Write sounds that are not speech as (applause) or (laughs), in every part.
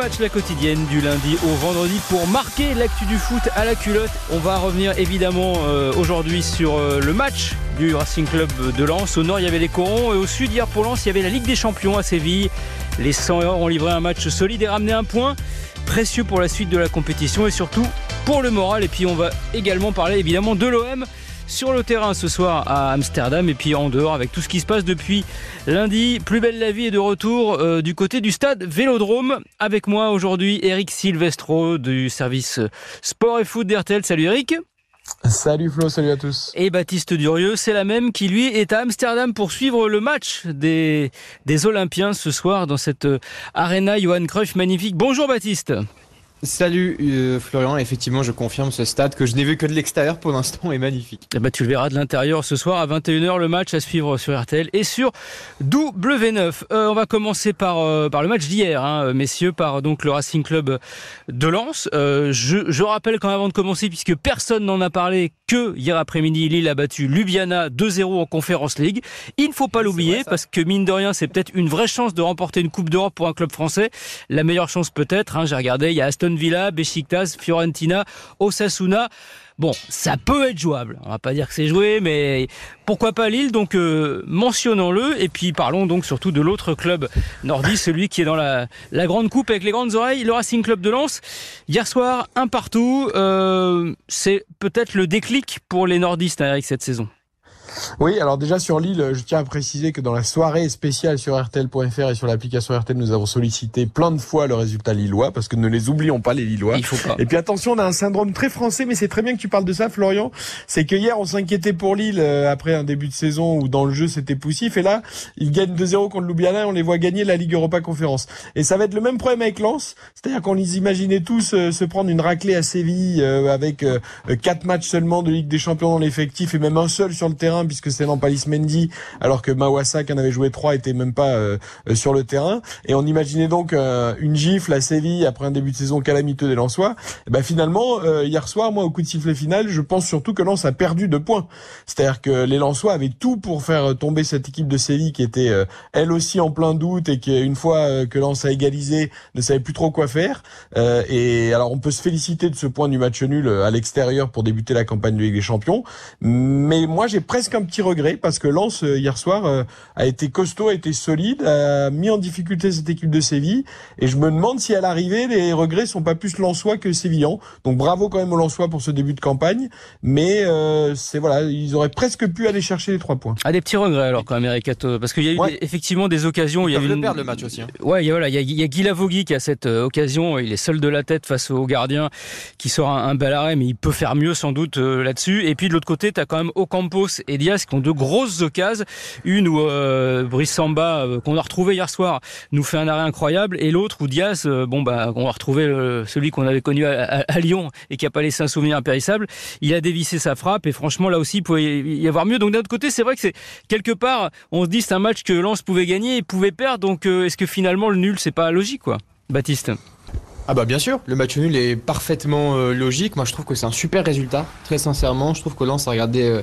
match, la quotidienne du lundi au vendredi pour marquer l'actu du foot à la culotte. On va revenir évidemment euh, aujourd'hui sur euh, le match du Racing Club de Lens. Au nord, il y avait les Corons et au sud, hier pour Lens, il y avait la Ligue des Champions à Séville. Les 100 heures ont livré un match solide et ramené un point précieux pour la suite de la compétition et surtout pour le moral. Et puis on va également parler évidemment de l'OM sur le terrain ce soir à Amsterdam et puis en dehors avec tout ce qui se passe depuis lundi. Plus belle la vie est de retour euh, du côté du stade Vélodrome. Avec moi aujourd'hui Eric Silvestro du service sport et foot d'RTL. Salut Eric. Salut Flo, salut à tous. Et Baptiste Durieux, c'est la même qui lui est à Amsterdam pour suivre le match des, des Olympiens ce soir dans cette euh, arena Johan Cruyff magnifique. Bonjour Baptiste. Salut euh, Florian, effectivement je confirme ce stade que je n'ai vu que de l'extérieur pour l'instant est magnifique. Eh ben, tu le verras de l'intérieur ce soir à 21h le match à suivre sur RTL et sur W9. Euh, on va commencer par, euh, par le match d'hier, hein, messieurs, par donc le Racing Club de Lens. Euh, je, je, rappelle quand même avant de commencer, puisque personne n'en a parlé, que hier après-midi Lille a battu Ljubljana 2-0 en Conférence League. Il ne faut pas l'oublier parce que mine de rien c'est peut-être une vraie chance de remporter une Coupe d'Europe pour un club français. La meilleure chance peut-être, hein, j'ai regardé, il y a Aston Villa, Besiktas, Fiorentina, Osasuna. Bon, ça peut être jouable. On va pas dire que c'est joué, mais pourquoi pas Lille Donc euh, mentionnons-le et puis parlons donc surtout de l'autre club nordiste, (laughs) celui qui est dans la, la, grande coupe avec les grandes oreilles, le Racing Club de Lens. Hier soir, un partout. Euh, c'est peut-être le déclic pour les nordistes avec cette saison. Oui, alors déjà sur Lille, je tiens à préciser que dans la soirée spéciale sur RTL.fr et sur l'application RTL, nous avons sollicité plein de fois le résultat lillois, parce que ne les oublions pas les Lillois. Il faut pas. Et puis attention, on a un syndrome très français, mais c'est très bien que tu parles de ça, Florian. C'est que hier, on s'inquiétait pour Lille euh, après un début de saison où dans le jeu c'était poussif, et là, ils gagnent 2-0 contre Ljubljana, et on les voit gagner la Ligue Europa Conférence. Et ça va être le même problème avec Lens, c'est-à-dire qu'on les imaginait tous euh, se prendre une raclée à Séville euh, avec quatre matchs seulement de Ligue des Champions dans l'effectif et même un seul sur le terrain puisque c'est Nampalis Mendy, alors que Mawassa, qui en avait joué trois, était même pas euh, sur le terrain. Et on imaginait donc euh, une gifle à Séville après un début de saison calamiteux des Lensois. Et ben finalement, euh, hier soir, moi, au coup de sifflet final, je pense surtout que Lens a perdu deux points. C'est-à-dire que les Lensois avaient tout pour faire tomber cette équipe de Séville qui était elle aussi en plein doute et qui, une fois que Lens a égalisé, ne savait plus trop quoi faire. et alors, on peut se féliciter de ce point du match nul à l'extérieur pour débuter la campagne de Ligue des Champions. Mais moi, j'ai presque un petit regret parce que Lens hier soir a été costaud, a été solide, a mis en difficulté cette équipe de Séville et je me demande si à l'arrivée les regrets sont pas plus lensois que sévillans. Donc bravo quand même aux lensois pour ce début de campagne, mais euh, c'est voilà, ils auraient presque pu aller chercher les trois points. Ah des petits regrets alors quand même parce qu'il y a eu Ouais. des- effectivement des occasions, il y a eu le une- perdre le match aussi. hein. Ouais, il y a, voilà, il y a, il y a Guy Lavogui qui a cette euh, occasion. Il est seul de la tête face au gardien qui sort un, un bel arrêt, mais il peut faire mieux sans doute euh, là-dessus. Et puis de l'autre côté, tu as quand même Ocampos et Diaz qui ont de grosses occasions. Une où euh, Brice Samba, euh, qu'on a retrouvé hier soir, nous fait un arrêt incroyable, et l'autre où Diaz, euh, bon bah, on a retrouvé euh, celui qu'on avait connu à, Lyon et qui a pas laissé un souvenir impérissable. Il a dévissé sa frappe et franchement là aussi il pouvait y avoir mieux. Donc d'un autre côté, c'est vrai que c'est quelque part, on se dit c'est un match que Lens pouvait gagner et pouvait perdre. Donc est-ce que finalement le nul c'est pas logique quoi, Baptiste? Ah bah bien sûr, le match nul est parfaitement logique. Moi je trouve que c'est un super résultat, très sincèrement. Je trouve que Lens a regardé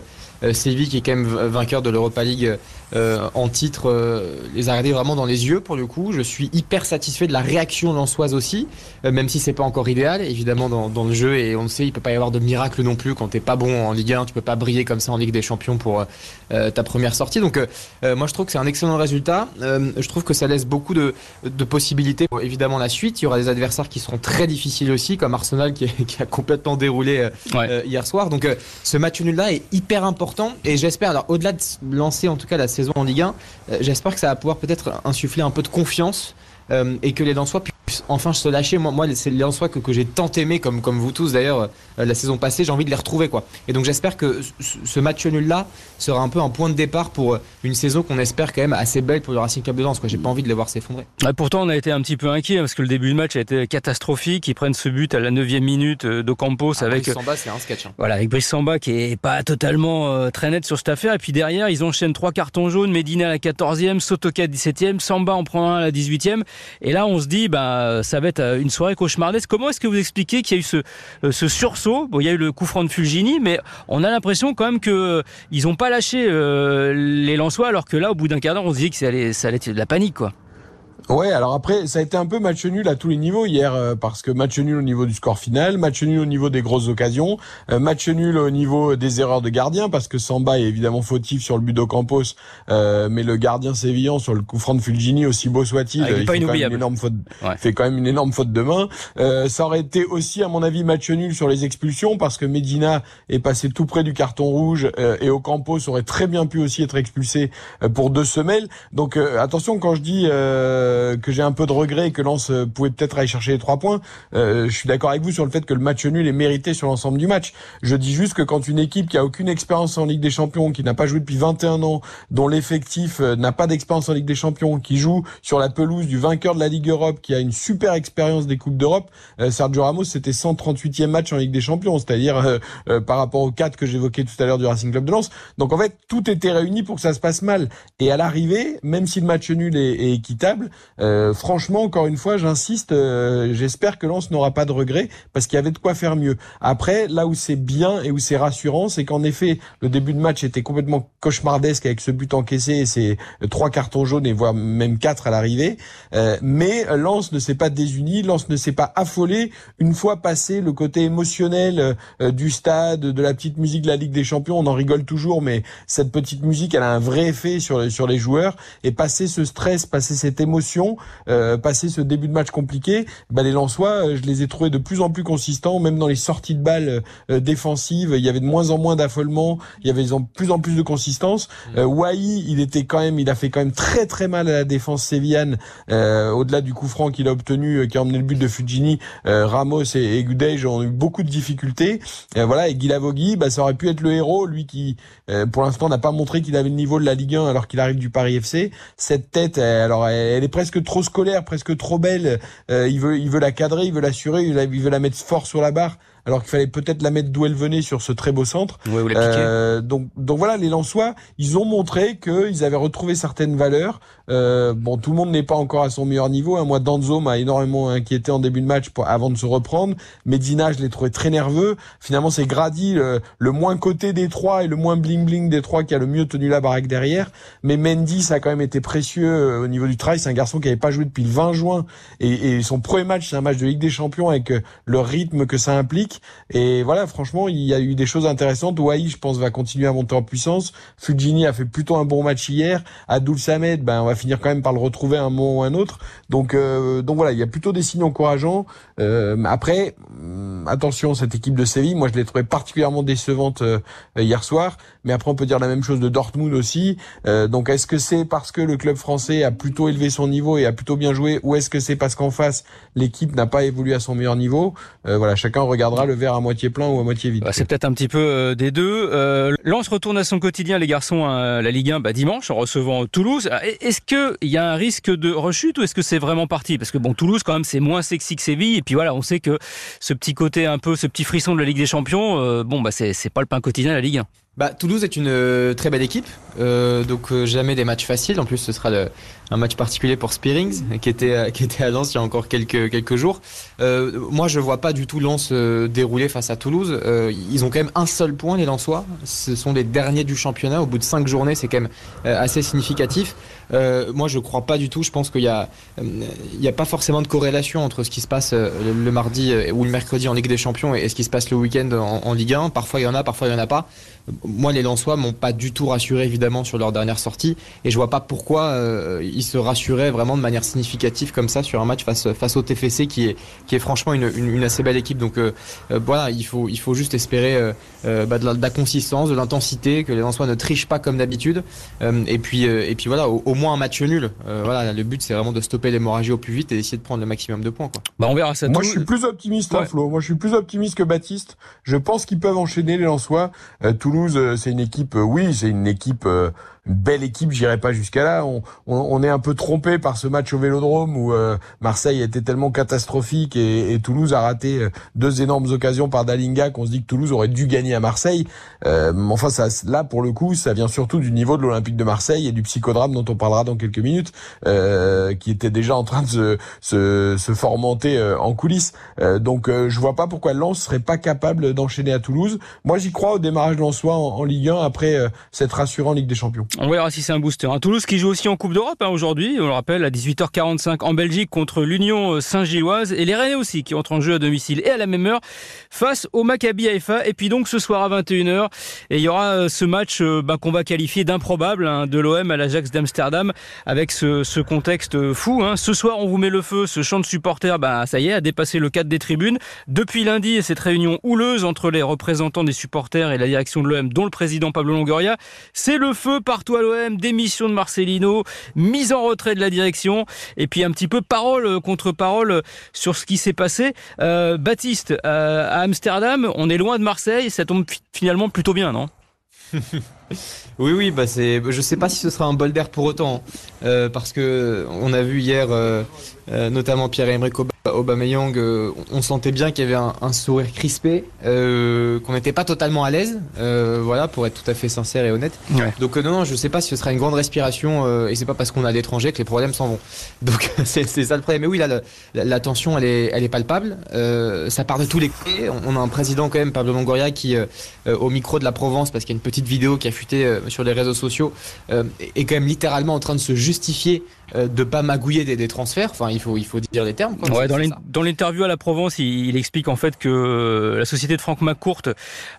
Séville qui est quand même vainqueur de l'Europa League euh, en titre, euh, les a regardés vraiment dans les yeux pour le coup. Je suis hyper satisfait de la réaction lensoise aussi, euh, même si c'est pas encore idéal évidemment dans, dans le jeu et on le sait, il peut pas y avoir de miracle non plus quand t'es pas bon en Ligue 1, tu peux pas briller comme ça en Ligue des Champions pour euh, ta première sortie. Donc euh, euh, moi je trouve que c'est un excellent résultat. Euh, je trouve que ça laisse beaucoup de, de possibilités pour évidemment la suite. Il y aura des adversaires qui seront très difficiles aussi, comme Arsenal qui, (laughs) qui a complètement déroulé euh, Ouais. euh, hier soir. Donc euh, ce match nul là est hyper important et j'espère, alors au-delà de lancer en tout cas la saison en Ligue 1, euh, j'espère que ça va pouvoir peut-être insuffler un peu de confiance. Euh, et que les Lensois puissent enfin se lâcher. Moi, moi c'est les Lensois que, que j'ai tant aimé, comme, comme vous tous d'ailleurs, euh, la saison passée, j'ai envie de les retrouver. quoi. Et donc j'espère que ce- match nul-là sera un peu un point de départ pour euh, une saison qu'on espère quand même assez belle pour le Racing Club de Lens. J'ai pas envie de les voir s'effondrer. Pourtant on a été un petit peu inquiet parce que le début de match a été catastrophique. Ils prennent ce but à la 9 minute euh, d'Ocampos avec Samba, c'est un sketch. hein. Voilà, avec Brice Samba qui est pas totalement euh, très net sur cette affaire. Et puis derrière, ils enchaînent trois cartons jaunes. Medina à la 14e, Sotoka à 17e, Samba en prend un à la 18e. Et là, on se dit, bah, ça va être euh, une soirée cauchemardesque. Comment est-ce que vous expliquez qu'il y a eu ce, euh, ce sursaut? Bon, il y a eu le coup franc de Fulgini, mais on a l'impression quand même que euh, ils ont pas lâché les Lensois, alors que là, au bout d'un quart d'heure, on se dit que ça allait, ça allait être de la panique, quoi. Ouais, alors après, ça a été un peu match nul à tous les niveaux hier, euh, parce que match nul au niveau du score final, match nul au niveau des grosses occasions, euh, match nul au niveau des erreurs de gardien, parce que Samba est évidemment fautif sur le but d'Ocampos, euh, mais le gardien sévillan sur le coup franc de Fulgini, aussi beau soit-il, Ah, il il pas fait quand même une énorme faute, Ouais. fait quand même une énorme faute de main. Euh, ça aurait été aussi, à mon avis, match nul sur les expulsions, parce que Medina est passé tout près du carton rouge, euh, et Ocampos aurait très bien pu aussi être expulsé euh, pour deux semelles. Donc euh, attention quand je dis euh, que j'ai un peu de regret et que Lens euh, pouvait peut-être aller chercher les trois points, euh, je suis d'accord avec vous sur le fait que le match nul est mérité sur l'ensemble du match. Je dis juste que quand une équipe qui a aucune expérience en Ligue des Champions, qui n'a pas joué depuis 21 ans, dont l'effectif euh, n'a pas d'expérience en Ligue des Champions, qui joue sur la pelouse du vainqueur de la Ligue Europe, qui a une super expérience des Coupes d'Europe, euh, Sergio Ramos c'était 138e match en Ligue des Champions, c'est-à-dire euh, euh, par rapport aux quatre que j'évoquais tout à l'heure du Racing Club de Lens. Donc en fait, tout était réuni pour que ça se passe mal. Et à l'arrivée, même si le match nul est équitable, euh, franchement, encore une fois, j'insiste, euh, j'espère que Lens n'aura pas de regrets parce qu'il y avait de quoi faire mieux. Après, là où c'est bien et où c'est rassurant, c'est qu'en effet, le début de match était complètement cauchemardesque avec ce but encaissé et ces euh, trois cartons jaunes et voire même quatre à l'arrivée. Euh, mais Lens ne s'est pas désuni, Lens ne s'est pas affolé une fois passé le côté émotionnel euh, du stade, de la petite musique de la Ligue des Champions. On en rigole toujours, mais cette petite musique, elle a un vrai effet sur sur les joueurs. Et passer ce stress, passer cette émotion, euh, passer ce début de match compliqué, bah les Lensois, euh, je les ai trouvés de plus en plus consistants, même dans les sorties de balles euh, défensives. Il y avait de moins en moins d'affolement, il y avait de plus en plus de consistance. Euh, Wai, il était quand même, il a fait quand même très très mal à la défense sévillane. Euh, Au-delà du coup franc qu'il a obtenu, euh, qui a emmené le but de Fujini, euh, Ramos et, et Gudej ont eu beaucoup de difficultés. Euh, voilà, et Guilavogui, bah, ça aurait pu être le héros, lui qui, euh, pour l'instant, n'a pas montré qu'il avait le niveau de la Ligue 1 alors qu'il arrive du Paris FC. Cette tête, alors, elle, elle est presque trop scolaire, presque trop belle. Euh, il veut, il veut la cadrer, il veut l'assurer, il, veut la mettre fort sur la barre. Alors qu'il fallait peut-être la mettre d'où elle venait sur ce très beau centre. Ouais, vous. Euh, donc, donc voilà, les Lensois, ils ont montré qu'ils avaient retrouvé certaines valeurs. Euh, bon, tout le monde n'est pas encore à son meilleur niveau. Hein. Moi, Danzo m'a énormément inquiété en début de match pour, avant de se reprendre. Medina, je l'ai trouvé très nerveux. Finalement, c'est Grady, le, le moins coté des trois et le moins bling bling des trois qui a le mieux tenu la baraque derrière. Mais Mendy, ça a quand même été précieux euh, au niveau du travail. C'est un garçon qui n'avait pas joué depuis le 20 juin et, et son premier match, c'est un match de Ligue des Champions avec euh, le rythme que ça implique. Et voilà, franchement, il y a eu des choses intéressantes. Wai, je pense, va continuer à monter en puissance. Fujini a fait plutôt un bon match hier. Abdul Samed, ben, on va finir quand même par le retrouver un moment ou un autre. Donc, euh, donc voilà, il y a plutôt des signes encourageants. Euh, après, hum, attention, cette équipe de Séville, moi, je l'ai trouvée particulièrement décevante euh, hier soir. Mais après, on peut dire la même chose de Dortmund aussi. Euh, donc, est-ce que c'est parce que le club français a plutôt élevé son niveau et a plutôt bien joué, ou est-ce que c'est parce qu'en face, l'équipe n'a pas évolué à son meilleur niveau? Euh, Voilà, chacun regardera le verre à moitié plein ou à moitié vide. Bah, c'est peut-être un petit peu euh, des deux. Euh, retourne à son quotidien, les garçons, à la Ligue 1 bah, dimanche en recevant Toulouse. Ah, Est-ce qu'il y a un risque de rechute ou est-ce que c'est vraiment parti? Parce que bon, Toulouse, quand même, c'est moins sexy que Séville. Et puis voilà, on sait que ce petit côté un peu, ce petit frisson de la Ligue des Champions, euh, bon, bah, c'est pas le pain quotidien la Ligue 1. Bah, Toulouse est une euh, très belle équipe, euh, donc euh, jamais des matchs faciles. En plus, ce sera le- un match particulier pour Spearings, (laughs) qui était qui était à Lens il y a encore quelques quelques jours. Euh, moi, je vois pas du tout Lens dérouler face à Toulouse. Ils ont quand même un seul point, les Lensois. Ce sont les derniers du championnat. Au bout de cinq journées, c'est quand même assez significatif. Moi, je crois pas du tout. Je pense qu'il y a il y a pas forcément de corrélation entre ce qui se passe le, mardi ou le mercredi en Ligue des Champions et, et ce qui se passe le week-end en, en Ligue 1. Parfois, il y en a, parfois, il y en a pas. Moi, les Lensois m'ont pas du tout rassuré évidemment sur leur dernière sortie, et je vois pas pourquoi euh, ils se rassuraient vraiment de manière significative comme ça sur un match face face au TFC qui est qui est franchement une, une, une assez belle équipe. Donc euh, euh, voilà, il faut il faut juste espérer euh, euh, bah, de, la, de la consistance, de l'intensité, que les Lensois ne trichent pas comme d'habitude, Euh, et puis euh, et puis voilà, au, au moins un match nul. Euh, voilà, le but c'est vraiment de stopper l'hémorragie au plus vite et d'essayer de prendre le maximum de points. Quoi. Bah, on verra ça. Moi, je suis plus optimiste, hein. Flo. Moi, je suis plus optimiste que Baptiste. Je pense qu'ils peuvent enchaîner les Lensois. Euh, Toulouse, c'est une équipe, euh, oui, c'est une équipe, euh, belle équipe. J'irai pas jusqu'à là. On, on, on est un peu trompé par ce match au Vélodrome où euh, Marseille était tellement catastrophique et, et Toulouse a raté euh, deux énormes occasions par Dalinga qu'on se dit que Toulouse aurait dû gagner à Marseille. Euh, enfin, ça, là, pour le coup, ça vient surtout du niveau de l'Olympique de Marseille et du psychodrame dont on parlera dans quelques minutes, euh, qui était déjà en train de se, se, se formenter euh, en coulisses. Euh, donc je vois pas pourquoi Lens serait pas capable d'enchaîner à Toulouse. Moi j'y crois au démarrage lensois en, en Ligue 1 après euh, cette rassurant Ligue des Champions. On verra si c'est un booster. Un Toulouse qui joue aussi en Coupe d'Europe hein, aujourd'hui, on le rappelle, à 18h45 en Belgique contre l'Union Saint-Gilloise et les Rennais aussi qui entrent en jeu à domicile et à la même heure face au Maccabi Haifa. Et puis donc ce soir à 21h, et il y aura euh, ce match euh, bah, qu'on va qualifier d'improbable hein, de l'OM à l'Ajax d'Amsterdam avec ce, ce, contexte fou. Hein. Ce soir, on vous met le feu. Ce chant de supporters, bah, ça y est, a dépassé le cadre des tribunes. Depuis lundi, cette réunion houleuse entre les représentants des supporters et la direction de l'OM, dont le président Pablo Longoria, c'est le feu à l'OM. Démission de Marcelino, mise en retrait de la direction, et puis un petit peu parole contre parole sur ce qui s'est passé. Euh, Baptiste, euh, à Amsterdam, on est loin de Marseille, ça tombe finalement plutôt bien, non? (laughs) Oui, oui, bah c'est. Je sais pas si ce sera un bol d'air pour autant, euh, parce que on a vu hier, euh, euh, notamment Pierre-Emerick Aubameyang, on sentait bien qu'il y avait un, sourire crispé, qu'on n'était pas totalement à l'aise, voilà, pour être tout à fait sincère et honnête. Donc non, non, je sais pas si ce sera une grande respiration, et c'est pas parce qu'on a l'étranger que les problèmes s'en vont. (laughs) Donc (laughs) c'est ça le problème. Mais oui, là, la, tension, elle est, elle est palpable. ça part de tous les côtés. On a un président quand même, Pablo Longoria, qui, au micro de la Provence, parce qu'il y a une petite vidéo qui a fuité sur les réseaux sociaux euh, est quand même littéralement en train de se justifier euh, de pas magouiller des, transferts. Enfin, il faut, il faut dire les termes. dans l'interview à la Provence, il, explique en fait que euh, la société de Franck McCourt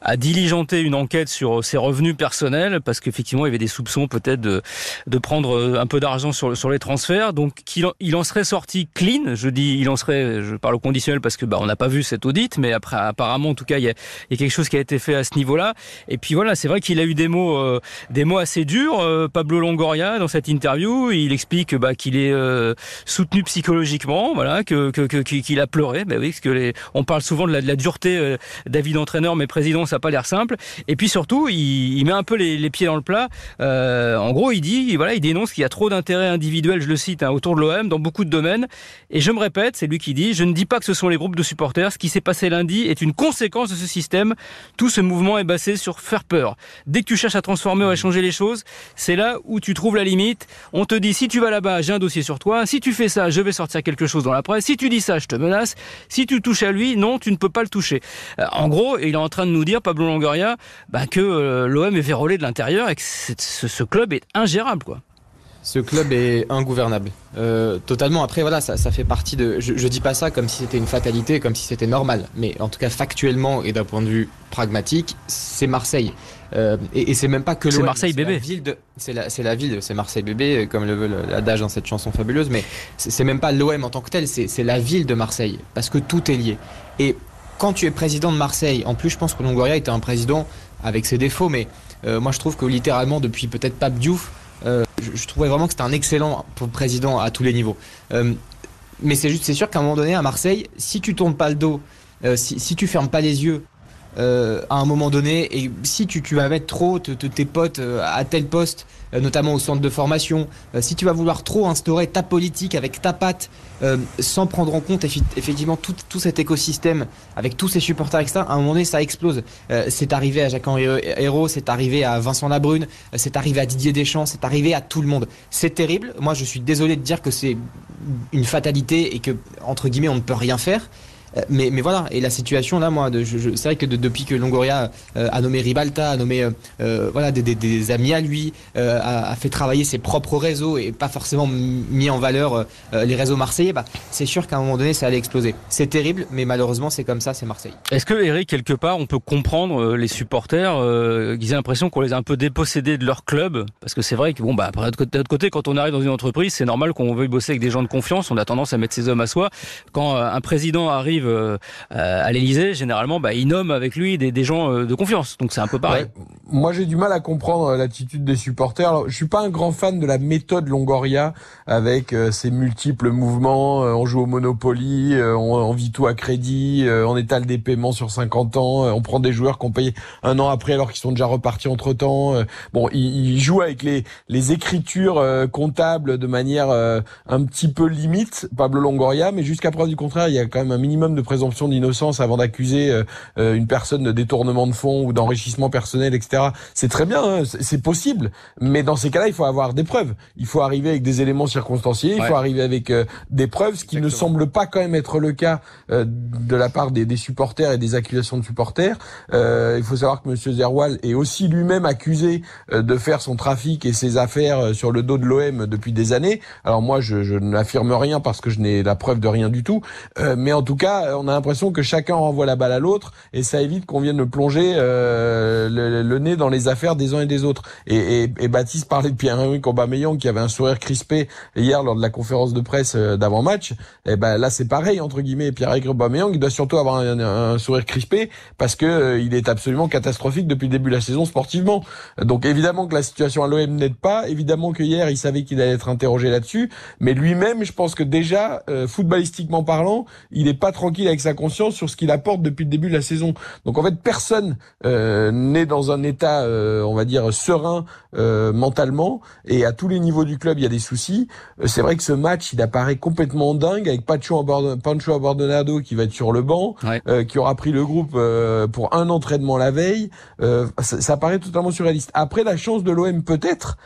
a diligenté une enquête sur ses revenus personnels parce qu'effectivement, il y avait des soupçons peut-être de, de prendre euh, un peu d'argent sur, sur les transferts. Donc, qu'il il en serait sorti clean. Je dis, il en serait, je parle au conditionnel parce que bah, on n'a pas vu cet audit, mais après, apparemment, en tout cas, il y a, il y a quelque chose qui a été fait à ce niveau-là. Et puis voilà, c'est vrai qu'il a eu des mots, des mots assez durs. Pablo Longoria dans cette interview, il explique bah, qu'il est euh, soutenu psychologiquement, voilà, que qu'il a pleuré. Ben oui, parce que on parle souvent de la, dureté euh, d'avis d'entraîneur, mais président, ça n'a pas l'air simple. Et puis surtout, il, met un peu les, les, pieds dans le plat. Euh, en gros, il dit, voilà, il dénonce qu'il y a trop d'intérêts individuels, je le cite, hein, autour de l'OM dans beaucoup de domaines. Et je me répète, c'est lui qui dit, je ne dis pas que ce sont les groupes de supporters. Ce qui s'est passé lundi est une conséquence de ce système. Tout ce mouvement est basé sur faire peur. Dès que tu cherches à transformer ou à changer les choses, c'est là où tu trouves la limite. On te dit, si tu vas là-bas, j'ai un dossier sur toi. Si tu fais ça, je vais sortir quelque chose dans la presse. Si tu dis ça, je te menace. Si tu touches à lui, non, tu ne peux pas le toucher. Euh, en gros, il est en train de nous dire, Pablo Longoria, bah, que euh, l'OM est vérolé de l'intérieur et que ce, club est ingérable, quoi ce club est ingouvernable. Euh, totalement. Après, voilà, ça, ça, fait partie de. Je, je dis pas ça comme si c'était une fatalité, comme si c'était normal. Mais en tout cas, factuellement et d'un point de vue pragmatique, c'est Marseille. Euh, et, c'est même pas que C'est Marseille bébé. C'est la, la, ville, c'est Marseille bébé, comme le veut l'adage dans cette chanson fabuleuse. Mais c'est même pas l'OM en tant que tel, c'est la ville de Marseille. Parce que tout est lié. Et quand tu es président de Marseille, en plus, je pense que Longoria était un président avec ses défauts, mais euh, moi je trouve que littéralement, depuis peut-être Pape Diouf, euh, je, trouvais vraiment que c'était un excellent président à tous les niveaux. mais c'est juste, c'est sûr qu'à un moment donné, à Marseille, si tu tournes pas le dos, si, si tu fermes pas les yeux euh, à un moment donné. Et si tu, vas mettre trop tes potes euh, à tel poste, euh, notamment au centre de formation, si tu vas vouloir trop instaurer ta politique avec ta patte, sans prendre en compte effectivement tout, tout, cet écosystème avec tous ces supporters, etc., à un moment donné, ça explose. c'est arrivé à Jacques-Henri Hérault, c'est arrivé à Vincent Labrune, c'est arrivé à Didier Deschamps, c'est arrivé à tout le monde. C'est terrible. Moi, je suis désolé de dire que c'est une fatalité et que, entre guillemets, on ne peut rien faire. Euh, mais, voilà, et la situation là, moi, c'est vrai que depuis que Longoria euh, a nommé Ribalta, a nommé euh, voilà, des, amis à lui, a, fait travailler ses propres réseaux et pas forcément mis en valeur les réseaux marseillais, bah, c'est sûr qu'à un moment donné, ça allait exploser. C'est terrible, mais malheureusement, c'est comme ça, c'est Marseille. Est-ce que, Eric, quelque part, on peut comprendre les supporters qui ont l'impression qu'on les a un peu dépossédés de leur club? Parce que c'est vrai que, bon, bah, de l'autre côté, quand on arrive dans une entreprise, c'est normal qu'on veuille bosser avec des gens de confiance, on a tendance à mettre ses hommes à soi. Quand un président arrive euh, à l'Elysée, généralement, bah, il nomme avec lui des, gens euh, de confiance. Donc c'est un peu pareil. Moi, j'ai du mal à comprendre euh, l'attitude des supporters. Alors, je suis pas un grand fan de la méthode Longoria avec ses multiples mouvements. on joue au Monopoly, on, vit tout à crédit, on étale des paiements sur 50 ans, on prend des joueurs qu'on paye un an après alors qu'ils sont déjà repartis entre temps. bon, il, il, joue avec les, les écritures comptables de manière un petit peu limite, Pablo Longoria, mais jusqu'à preuve du contraire, il y a quand même un minimum de présomption d'innocence avant d'accuser euh, une personne de détournement de fonds ou d'enrichissement personnel, etc. C'est très bien, hein, c'est possible, mais dans ces cas-là, il faut avoir des preuves. Il faut arriver avec des éléments circonstanciés, il faut arriver avec des preuves, ce qui ne semble pas quand même être le cas de la part des, des, supporters et des accusations de supporters. il faut savoir que Monsieur Zerwal est aussi lui-même accusé de faire son trafic et ses affaires sur le dos de l'OM depuis des années. Alors moi, je, je n'affirme rien parce que je n'ai la preuve de rien du tout, euh, mais en tout cas, on a l'impression que chacun renvoie la balle à l'autre et ça évite qu'on vienne plonger euh, le, nez dans les affaires des uns et des autres. Et, et, et Baptiste parlait de Pierre-Henri Aubameyang qui avait un sourire crispé hier lors de la conférence de presse euh, d'avant-match. Et eh ben là, c'est pareil entre guillemets. Pierre-Henri Aubameyang il doit surtout avoir un, sourire crispé parce que euh, il est absolument catastrophique depuis le début de la saison sportivement. Donc évidemment que la situation à l'OM n'aide pas. Évidemment que hier, il savait qu'il allait être interrogé là-dessus, mais lui-même, je pense que déjà, euh, footballistiquement parlant, il n'est pas tranquille avec sa conscience sur ce qu'il apporte depuis le début de la saison. Donc en fait, personne euh, n'est dans un état, euh, on va dire, serein mentalement, et à tous les niveaux du club, il y a des soucis. C'est vrai que ce match, il apparaît complètement dingue avec Pancho, Pancho Abordonado qui va être sur le banc, qui aura pris le groupe pour un entraînement la veille. Ça, ça, paraît totalement surréaliste. Après, la chance de l'OM peut-être,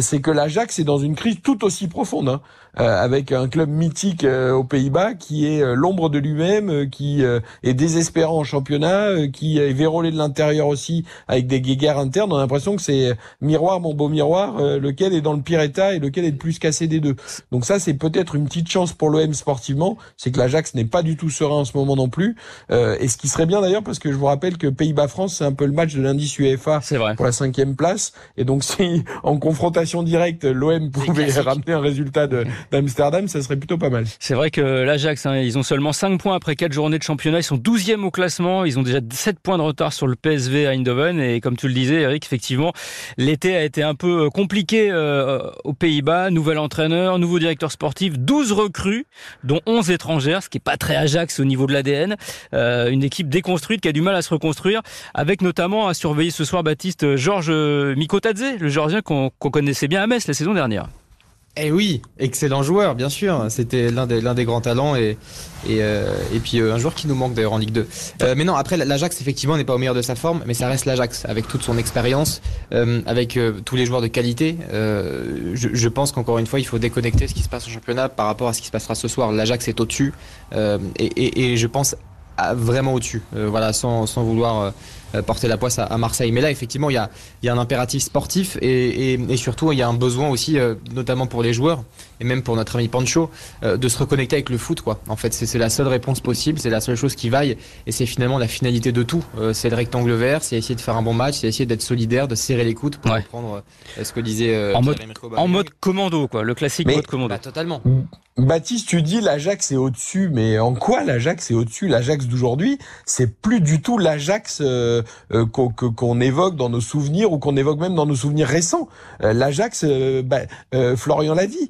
c'est que l'Ajax est dans une crise tout aussi profonde. Hein. Euh, avec un club mythique euh, aux Pays-Bas qui est euh, l'ombre de lui-même, qui est désespérant en championnat, qui est vérolé de l'intérieur aussi avec des guéguerres internes. On a l'impression que c'est miroir, mon beau miroir, lequel est dans le pire état et lequel est le plus cassé des deux. Donc ça, c'est peut-être une petite chance pour l'OM sportivement, c'est que l'Ajax n'est pas du tout serein en ce moment non plus. et ce qui serait bien d'ailleurs, parce que je vous rappelle que Pays-Bas-France, c'est un peu le match de l'indice UEFA pour la cinquième place. Et donc si en confrontation directe, l'OM pouvait ramener un résultat d'Amsterdam, ça serait plutôt pas mal. C'est vrai que l'Ajax, hein, ils ont seulement 5 points après 4 journées de championnat. Ils sont 12e au classement. Ils ont déjà 7 points de retard sur le PSV à Eindhoven. Et comme tu le disais, Eric, effectivement, l'été a été un peu euh, compliqué euh, aux Pays-Bas. Nouvel entraîneur, nouveau directeur sportif, 12 recrues, dont 11 étrangères, ce qui est pas très Ajax au niveau de l'ADN. Euh, une équipe déconstruite qui a du mal à se reconstruire, avec notamment à surveiller ce soir Baptiste Georges Mikotadze, le Georgien qu'on connaissait bien à Metz la saison dernière. Eh oui, excellent joueur, bien sûr. C'était l'un des, l'un des grands talents et, et, euh, et puis euh, un joueur qui nous manque d'ailleurs en Ligue 2. Euh, mais non, après l'Ajax effectivement n'est pas au meilleur de sa forme, mais ça reste l'Ajax avec toute son expérience, avec tous les joueurs de qualité. Je, je, pense qu'encore une fois, il faut déconnecter ce qui se passe au championnat par rapport à ce qui se passera ce soir. L'Ajax est au-dessus et, et, et, je pense vraiment au-dessus. voilà, sans, sans vouloir euh, porter la poisse à, Marseille. Mais là, effectivement, il y a, y a un impératif sportif et, et, et, surtout, il y a un besoin aussi, euh, notamment pour les joueurs et même pour notre ami Pancho, euh, de se reconnecter avec le foot. Quoi. En fait, c'est la seule réponse possible, c'est la seule chose qui vaille et c'est finalement la finalité de tout. c'est le rectangle vert, c'est essayer de faire un bon match, c'est essayer d'être solidaire, de serrer les coudes pour reprendre ce que disait en, mode, en mode commando, quoi, le classique mode commando. Bah, totalement. Baptiste, tu dis l'Ajax est au-dessus, mais en quoi l'Ajax est au-dessus? L'Ajax d'aujourd'hui, c'est plus du tout l'Ajax euh, euh, qu'on évoque dans nos souvenirs ou qu'on évoque même dans nos souvenirs récents. Euh, L'Ajax, bah, Florian l'a dit,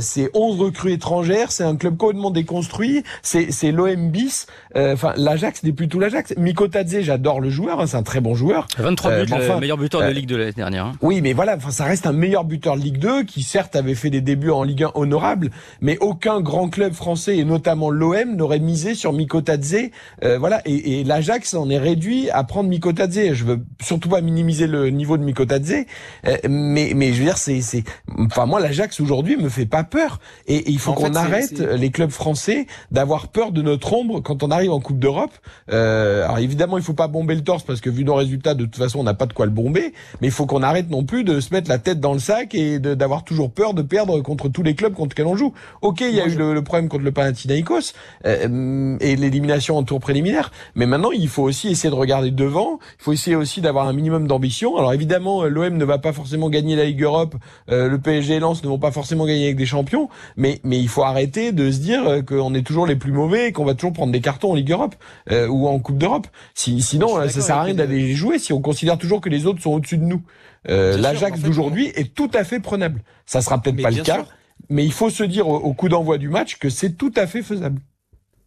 c'est 11 recrues étrangères, c'est un club complètement déconstruit, c'est l'OM bis. Enfin, l'Ajax n'est plus tout l'Ajax. Mikotadze, j'adore le joueur, hein, c'est un très bon joueur. 23 buts, enfin, le meilleur buteur de Ligue 2 l'année dernière. Hein. Oui, mais voilà, ça reste un meilleur buteur de Ligue 2 qui certes avait fait des débuts en Ligue 1 honorables, mais aucun grand club français et notamment l'OM n'aurait misé sur Mikotadze. Euh, voilà, et, et l'Ajax en est réduit à prendre Mikotadze. Je veux surtout pas minimiser le niveau de Mikotadze, euh, mais mais je veux dire c'est c'est enfin moi l'Ajax aujourd'hui me fait pas peur et, il faut qu'on arrête les clubs français d'avoir peur de notre ombre quand on arrive en Coupe d'Europe. Euh, alors évidemment il faut pas bomber le torse parce que vu nos résultats de toute façon on n'a pas de quoi le bomber, mais il faut qu'on arrête non plus de se mettre la tête dans le sac et d'avoir toujours peur de perdre contre tous les clubs contre lesquels on joue. Ok il y a eu le, problème contre le Panathinaikos euh, et l'élimination en tour préliminaire. Mais maintenant, il faut aussi essayer de regarder devant. Il faut essayer aussi d'avoir un minimum d'ambition. Alors évidemment, euh, l'OM ne va pas forcément gagner la Ligue Europe. Euh, le PSG et Lens ne vont pas forcément gagner avec des champions. Mais mais il faut arrêter de se dire qu'on est toujours les plus mauvais et qu'on va toujours prendre des cartons en Ligue Europe ou en Coupe d'Europe. Si, sinon, ça sert à rien d'aller jouer si on considère toujours que les autres sont au-dessus de nous. L'Ajax d'aujourd'hui est tout à fait prenable. Ça sera peut-être pas le cas mais il faut se dire au, coup d'envoi du match que c'est tout à fait faisable.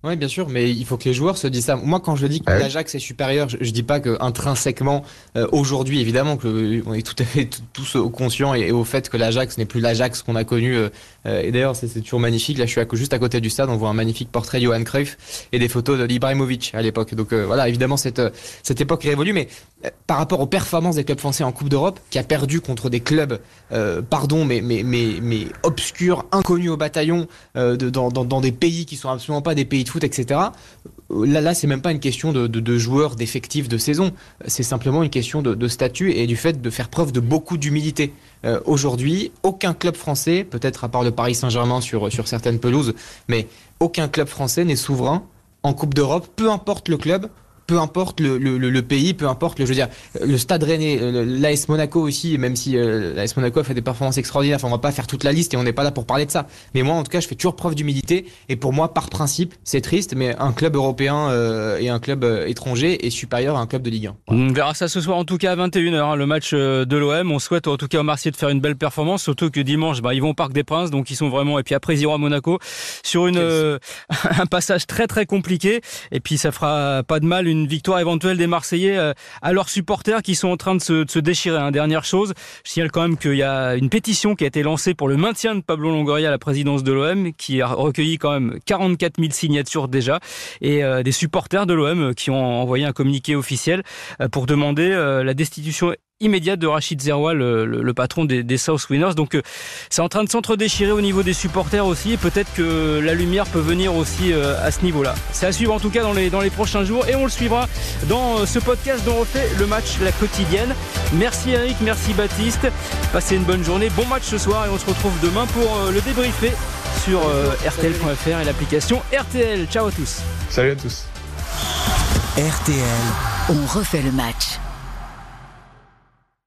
Oui, bien sûr, mais il faut que les joueurs se disent ça. Moi, quand je dis que l'Ajax est supérieur, je, je dis pas que intrinsèquement, euh, aujourd'hui, évidemment, que on est tout à fait tous conscients et, au fait que l'Ajax n'est plus l'Ajax qu'on a connu. Euh, euh, et d'ailleurs, c'est toujours magnifique. Là, je suis juste à côté du stade, on voit un magnifique portrait de Johan Cruyff et des photos de l'Ibrahimovic à l'époque. Donc voilà, évidemment, cette cette époque révolue, mais par rapport aux performances des clubs français en Coupe d'Europe, qui a perdu contre des clubs, pardon, mais mais mais mais obscurs, inconnus au bataillon, de, dans, dans, dans des pays qui sont absolument pas des pays foot, etc. Là, là, c'est même pas une question de, joueurs, d'effectifs de saison. C'est simplement une question de, statut et du fait de faire preuve de beaucoup d'humilité. Euh, aujourd'hui, aucun club français, peut-être à part le Paris Saint-Germain sur, sur certaines pelouses, mais aucun club français n'est souverain en Coupe d'Europe, peu importe le club, peu importe le, le, le, pays, peu importe le, je veux dire, le Stade Rennais, euh, l'AS Monaco aussi, même si euh, l'AS Monaco a fait des performances extraordinaires, enfin, on va pas faire toute la liste et on n'est pas là pour parler de ça. Mais moi, en tout cas, je fais toujours preuve d'humilité et pour moi, par principe, c'est triste, mais un club européen euh, et un club étranger est supérieur à un club de Ligue 1. On verra ça ce soir, en tout cas à 21h, hein, le match de l'OM. On souhaite en tout cas aux Marseillais de faire une belle performance, surtout que dimanche, bah, ils vont au Parc des Princes, donc ils sont vraiment, et puis après ils iront à Monaco sur une (laughs) un passage très très compliqué. Et puis ça fera pas de mal une victoire éventuelle des Marseillais euh, à leurs supporters qui sont en train de se, déchirer. Hein. Dernière chose, je signale quand même qu'il y a une pétition qui a été lancée pour le maintien de Pablo Longoria à la présidence de l'OM, qui a recueilli quand même 44 000 signatures déjà, et euh, des supporters de l'OM qui ont envoyé un communiqué officiel euh, pour demander la destitution immédiate de Rachid Zerwa, le, patron des, South Winners. Donc euh, c'est en train de s'entre-déchirer au niveau des supporters aussi et peut-être que la lumière peut venir aussi euh, à ce niveau-là. C'est à suivre en tout cas dans les, dans les prochains jours et on le suivra dans euh, ce podcast dont on refait le match la quotidienne. Merci Eric, merci Baptiste. Passez une bonne journée, bon match ce soir et on se retrouve demain pour le débriefer sur rtl.fr et l'application RTL. Ciao à tous. Salut à tous. RTL, on refait le match.